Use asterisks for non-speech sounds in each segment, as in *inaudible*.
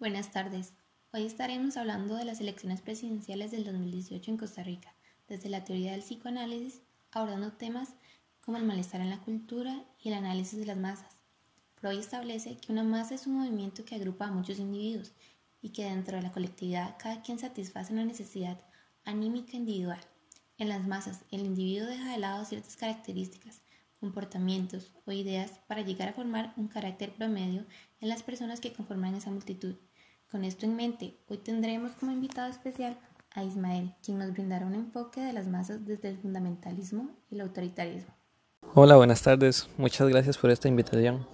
Buenas tardes. Hoy estaremos hablando de las elecciones presidenciales del 2018 en Costa Rica, desde la teoría del psicoanálisis, abordando temas como el malestar en la cultura y el análisis de las masas. Freud establece que una masa es un movimiento que agrupa a muchos individuos y que dentro de la colectividad cada quien satisface una necesidad anímica individual. En las masas, el individuo deja de lado ciertas características, comportamientos o ideas para llegar a formar un carácter promedio en las personas que conforman esa multitud. Con esto en mente, hoy tendremos como invitado especial a Ismael, quien nos brindará un enfoque de las masas desde el fundamentalismo y el autoritarismo. Hola, buenas tardes. Muchas gracias por esta invitación.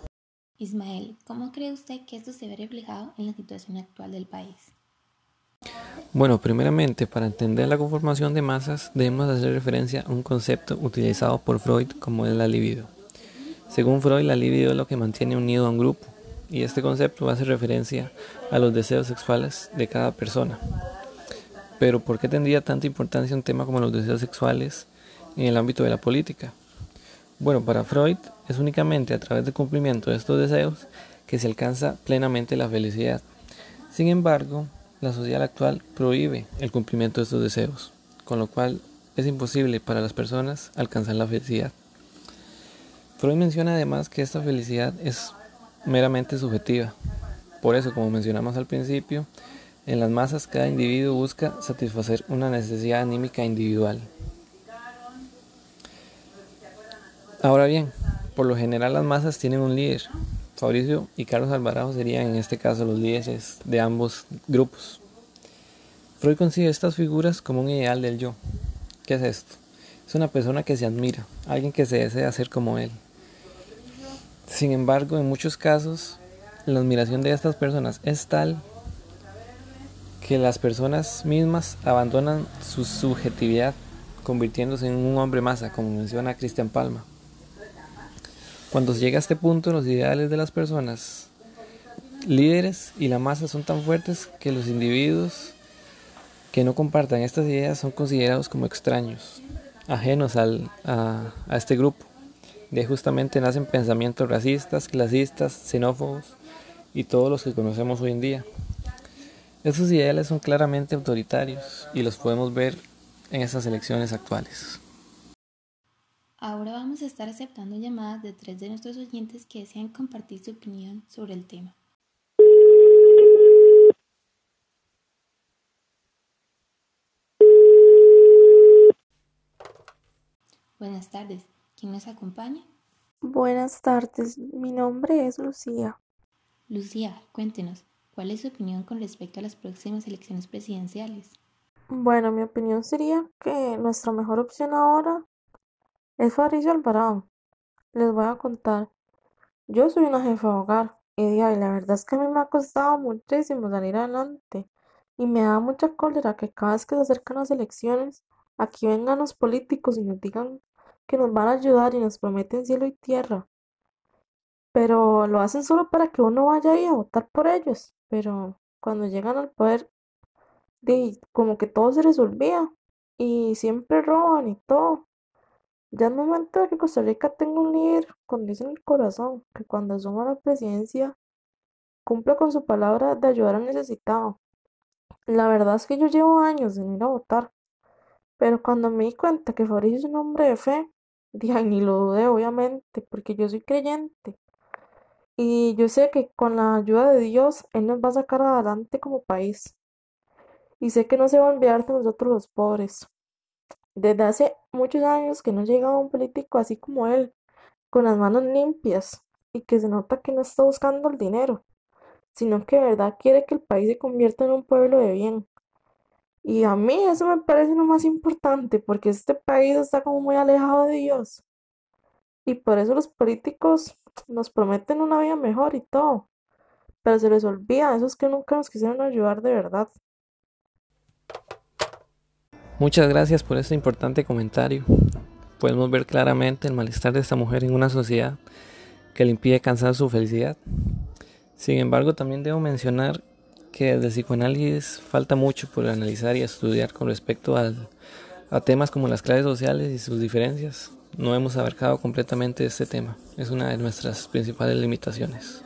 Ismael, ¿cómo cree usted que esto se ve reflejado en la situación actual del país? Bueno, primeramente, para entender la conformación de masas debemos hacer referencia a un concepto utilizado por Freud como es la libido. Según Freud, la libido es lo que mantiene unido a un grupo, y este concepto hace referencia a los deseos sexuales de cada persona. Pero ¿por qué tendría tanta importancia un tema como los deseos sexuales en el ámbito de la política? Bueno, para Freud es únicamente a través del cumplimiento de estos deseos que se alcanza plenamente la felicidad. Sin embargo, la sociedad actual prohíbe el cumplimiento de estos deseos, con lo cual es imposible para las personas alcanzar la felicidad. Freud menciona además que esta felicidad es meramente subjetiva. Por eso, como mencionamos al principio, en las masas cada individuo busca satisfacer una necesidad anímica individual. Ahora bien, por lo general las masas tienen un líder, Fabricio y Carlos Alvarado serían en este caso los líderes de ambos grupos. Freud concibe estas figuras como un ideal del yo. ¿Qué es esto? Es una persona que se admira, alguien que se desea ser como él. Sin embargo, en muchos casos, la admiración de estas personas es tal que las personas mismas abandonan su subjetividad, convirtiéndose en un hombre masa, como menciona Cristian Palma. Cuando llega a este punto, los ideales de las personas líderes y la masa son tan fuertes que los individuos que no compartan estas ideas son considerados como extraños, ajenos al, a, a este grupo. De justamente nacen pensamientos racistas, clasistas, xenófobos y todos los que conocemos hoy en día. Estos ideales son claramente autoritarios y los podemos ver en estas elecciones actuales. Ahora vamos a estar aceptando llamadas de tres de nuestros oyentes que desean compartir su opinión sobre el tema. Buenas tardes, ¿quién nos acompaña? Buenas tardes, mi nombre es Lucía. Lucía, cuéntenos, ¿cuál es su opinión con respecto a las próximas elecciones presidenciales? Bueno, mi opinión sería que nuestra mejor opción ahora es Fabricio Alvarado. Les voy a contar. Yo soy una jefa de hogar y, la verdad es que a mí me ha costado muchísimo salir adelante y me da mucha cólera que cada vez que se acercan las elecciones, aquí vengan los políticos y nos digan que nos van a ayudar y nos prometen cielo y tierra. Pero lo hacen solo para que uno vaya ahí a votar por ellos. Pero cuando llegan al poder, como que todo se resolvía y siempre roban y todo. Ya es momento de que Costa Rica tenga un líder con Dios en el corazón, que cuando asuma la presidencia cumpla con su palabra de ayudar al necesitado. La verdad es que yo llevo años sin ir a votar, pero cuando me di cuenta que Fabricio es un hombre de fe, *laughs* dije, ni lo dudé, obviamente, porque yo soy creyente. Y yo sé que con la ayuda de Dios, Él nos va a sacar adelante como país. Y sé que no se va a olvidar de nosotros los pobres. Desde hace muchos años que no llegaba un político así como él, con las manos limpias y que se nota que no está buscando el dinero, sino que de verdad quiere que el país se convierta en un pueblo de bien. Y a mí eso me parece lo más importante, porque este país está como muy alejado de Dios. Y por eso los políticos nos prometen una vida mejor y todo. Pero se les olvida, esos que nunca nos quisieron ayudar de verdad. Muchas gracias por este importante comentario. Podemos ver claramente el malestar de esta mujer en una sociedad que le impide alcanzar su felicidad. Sin embargo, también debo mencionar que el psicoanálisis falta mucho por analizar y estudiar con respecto a temas como las clases sociales y sus diferencias. No hemos abarcado completamente este tema. Es una de nuestras principales limitaciones.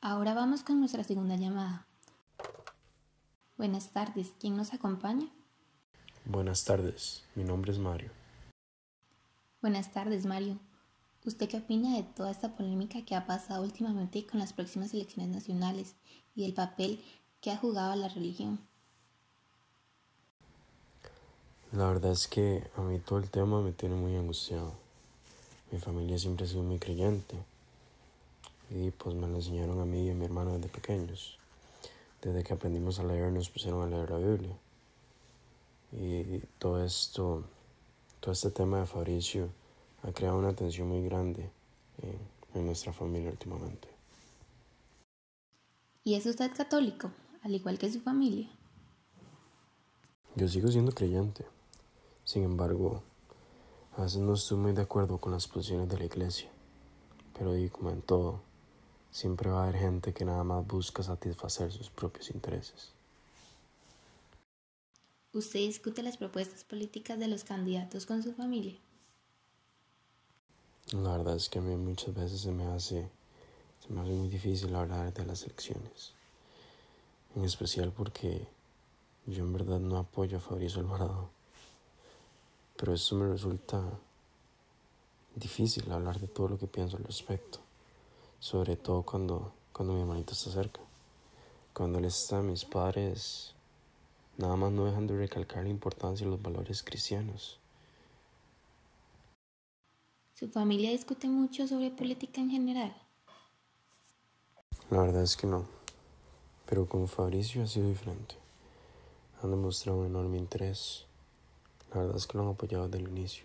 Ahora vamos con nuestra segunda llamada. Buenas tardes, ¿quién nos acompaña? Buenas tardes, mi nombre es Mario. Buenas tardes, Mario. ¿Usted qué opina de toda esta polémica que ha pasado últimamente con las próximas elecciones nacionales y el papel que ha jugado la religión? La verdad es que a mí todo el tema me tiene muy angustiado. Mi familia siempre ha sido muy creyente y pues me lo enseñaron a mí y a mi hermano desde pequeños. Desde que aprendimos a leer nos pusieron a leer la Biblia. Y todo esto, todo este tema de Fabricio ha creado una tensión muy grande en, en nuestra familia últimamente. ¿Y es usted católico, al igual que su familia? Yo sigo siendo creyente. Sin embargo, a veces no estoy muy de acuerdo con las posiciones de la iglesia. Pero y como en todo, siempre va a haber gente que nada más busca satisfacer sus propios intereses. ¿Usted discute las propuestas políticas de los candidatos con su familia? La verdad es que a mí muchas veces se me hace, se me hace muy difícil hablar de las elecciones. En especial porque yo en verdad no apoyo a Fabrizio Alvarado. Pero eso me resulta difícil hablar de todo lo que pienso al respecto. Sobre todo cuando, cuando mi hermanito está cerca. Cuando él está, mis padres nada más no dejan de recalcar la importancia de los valores cristianos. ¿Su familia discute mucho sobre política en general? La verdad es que no. Pero con Fabricio ha sido diferente. Han demostrado un enorme interés. La verdad es que lo han apoyado desde el inicio.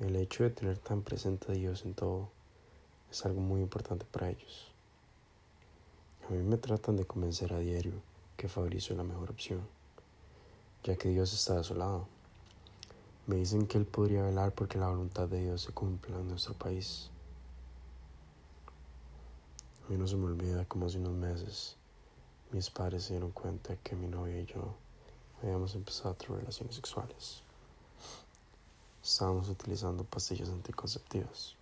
El hecho de tener tan presente a Dios en todo es algo muy importante para ellos. A mí me tratan de convencer a diario que Fabricio es la mejor opción, ya que Dios está de su lado. Me dicen que Él podría velar porque la voluntad de Dios se cumpla en nuestro país. A mí no se me olvida como hace unos meses mis padres se dieron cuenta que mi novia y yo habíamos empezado a tener relaciones sexuales. Estábamos utilizando pastillas anticonceptivas.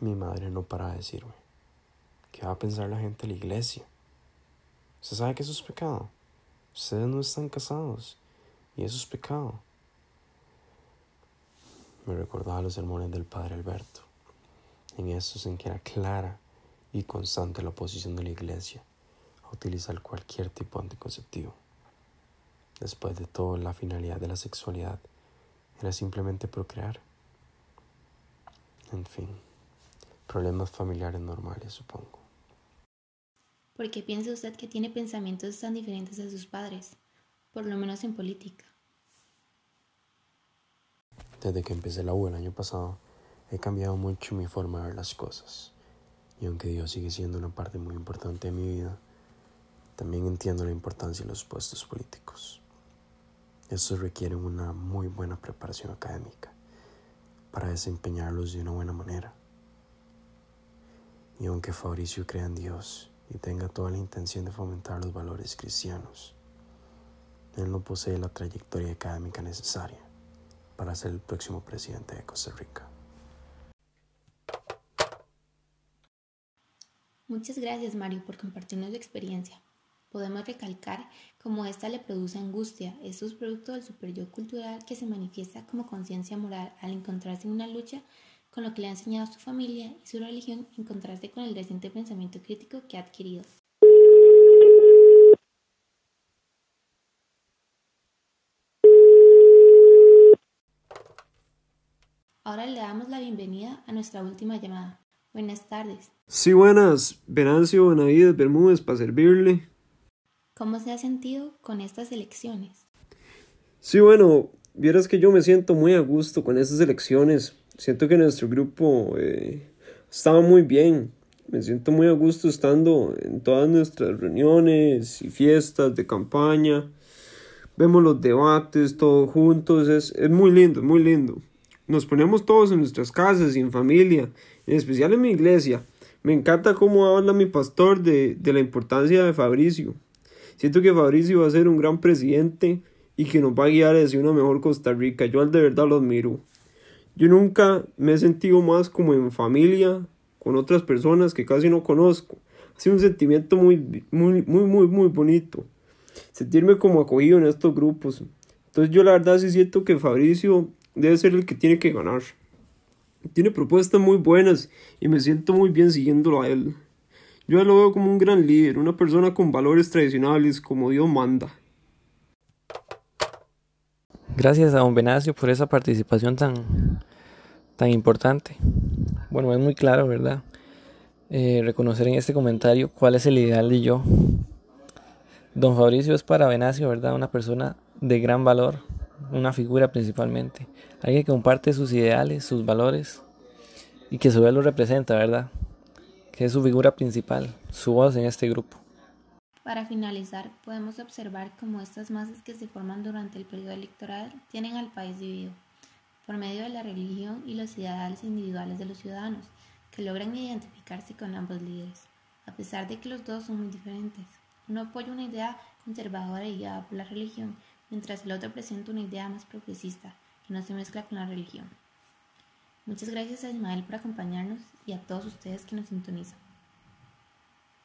Mi madre no para de decirme, ¿qué va a pensar la gente de la iglesia? ¿Usted sabe que eso es pecado? Ustedes no están casados y eso es pecado me recordaba los sermones del padre Alberto, en estos en que era clara y constante la oposición de la iglesia a utilizar cualquier tipo de anticonceptivo. Después de todo, la finalidad de la sexualidad era simplemente procrear. En fin, problemas familiares normales, supongo. ¿Por qué piensa usted que tiene pensamientos tan diferentes a sus padres, por lo menos en política? Desde que empecé la U el año pasado, he cambiado mucho mi forma de ver las cosas. Y aunque Dios sigue siendo una parte muy importante de mi vida, también entiendo la importancia de los puestos políticos. Estos requieren una muy buena preparación académica para desempeñarlos de una buena manera. Y aunque Fabricio crea en Dios y tenga toda la intención de fomentar los valores cristianos, él no posee la trayectoria académica necesaria para ser el próximo presidente de Costa Rica. Muchas gracias Mario por compartirnos su experiencia. Podemos recalcar cómo esta le produce angustia. Esto es producto del superyo cultural que se manifiesta como conciencia moral al encontrarse en una lucha con lo que le ha enseñado su familia y su religión en contraste con el reciente pensamiento crítico que ha adquirido. Ahora le damos la bienvenida a nuestra última llamada. Buenas tardes. Sí, buenas. Venancio Benavides Bermúdez para servirle. ¿Cómo se ha sentido con estas elecciones? Sí, bueno, vieras que yo me siento muy a gusto con estas elecciones. Siento que nuestro grupo eh, estaba muy bien. Me siento muy a gusto estando en todas nuestras reuniones y fiestas de campaña. Vemos los debates todos juntos. Es, es muy lindo, es muy lindo. Nos ponemos todos en nuestras casas y en familia, en especial en mi iglesia. Me encanta cómo habla mi pastor de, de la importancia de Fabricio. Siento que Fabricio va a ser un gran presidente y que nos va a guiar hacia una mejor Costa Rica. Yo de verdad lo admiro. Yo nunca me he sentido más como en familia con otras personas que casi no conozco. Ha sido un sentimiento muy, muy, muy, muy, muy bonito. Sentirme como acogido en estos grupos. Entonces yo la verdad sí siento que Fabricio debe ser el que tiene que ganar. Tiene propuestas muy buenas y me siento muy bien siguiéndolo a él. Yo lo veo como un gran líder, una persona con valores tradicionales como Dios manda. Gracias a don Benacio por esa participación tan, tan importante. Bueno, es muy claro, ¿verdad? Eh, reconocer en este comentario cuál es el ideal de yo. Don Fabricio es para Benacio, ¿verdad? Una persona de gran valor, una figura principalmente. Alguien que comparte sus ideales, sus valores y que su vez lo representa, ¿verdad? Que es su figura principal, su voz en este grupo. Para finalizar, podemos observar cómo estas masas que se forman durante el periodo electoral tienen al país dividido por medio de la religión y los ideales individuales de los ciudadanos, que logran identificarse con ambos líderes, a pesar de que los dos son muy diferentes. Uno apoya una idea conservadora y guiada por la religión, mientras el otro presenta una idea más progresista, que no se mezcla con la religión. Muchas gracias a Ismael por acompañarnos y a todos ustedes que nos sintonizan.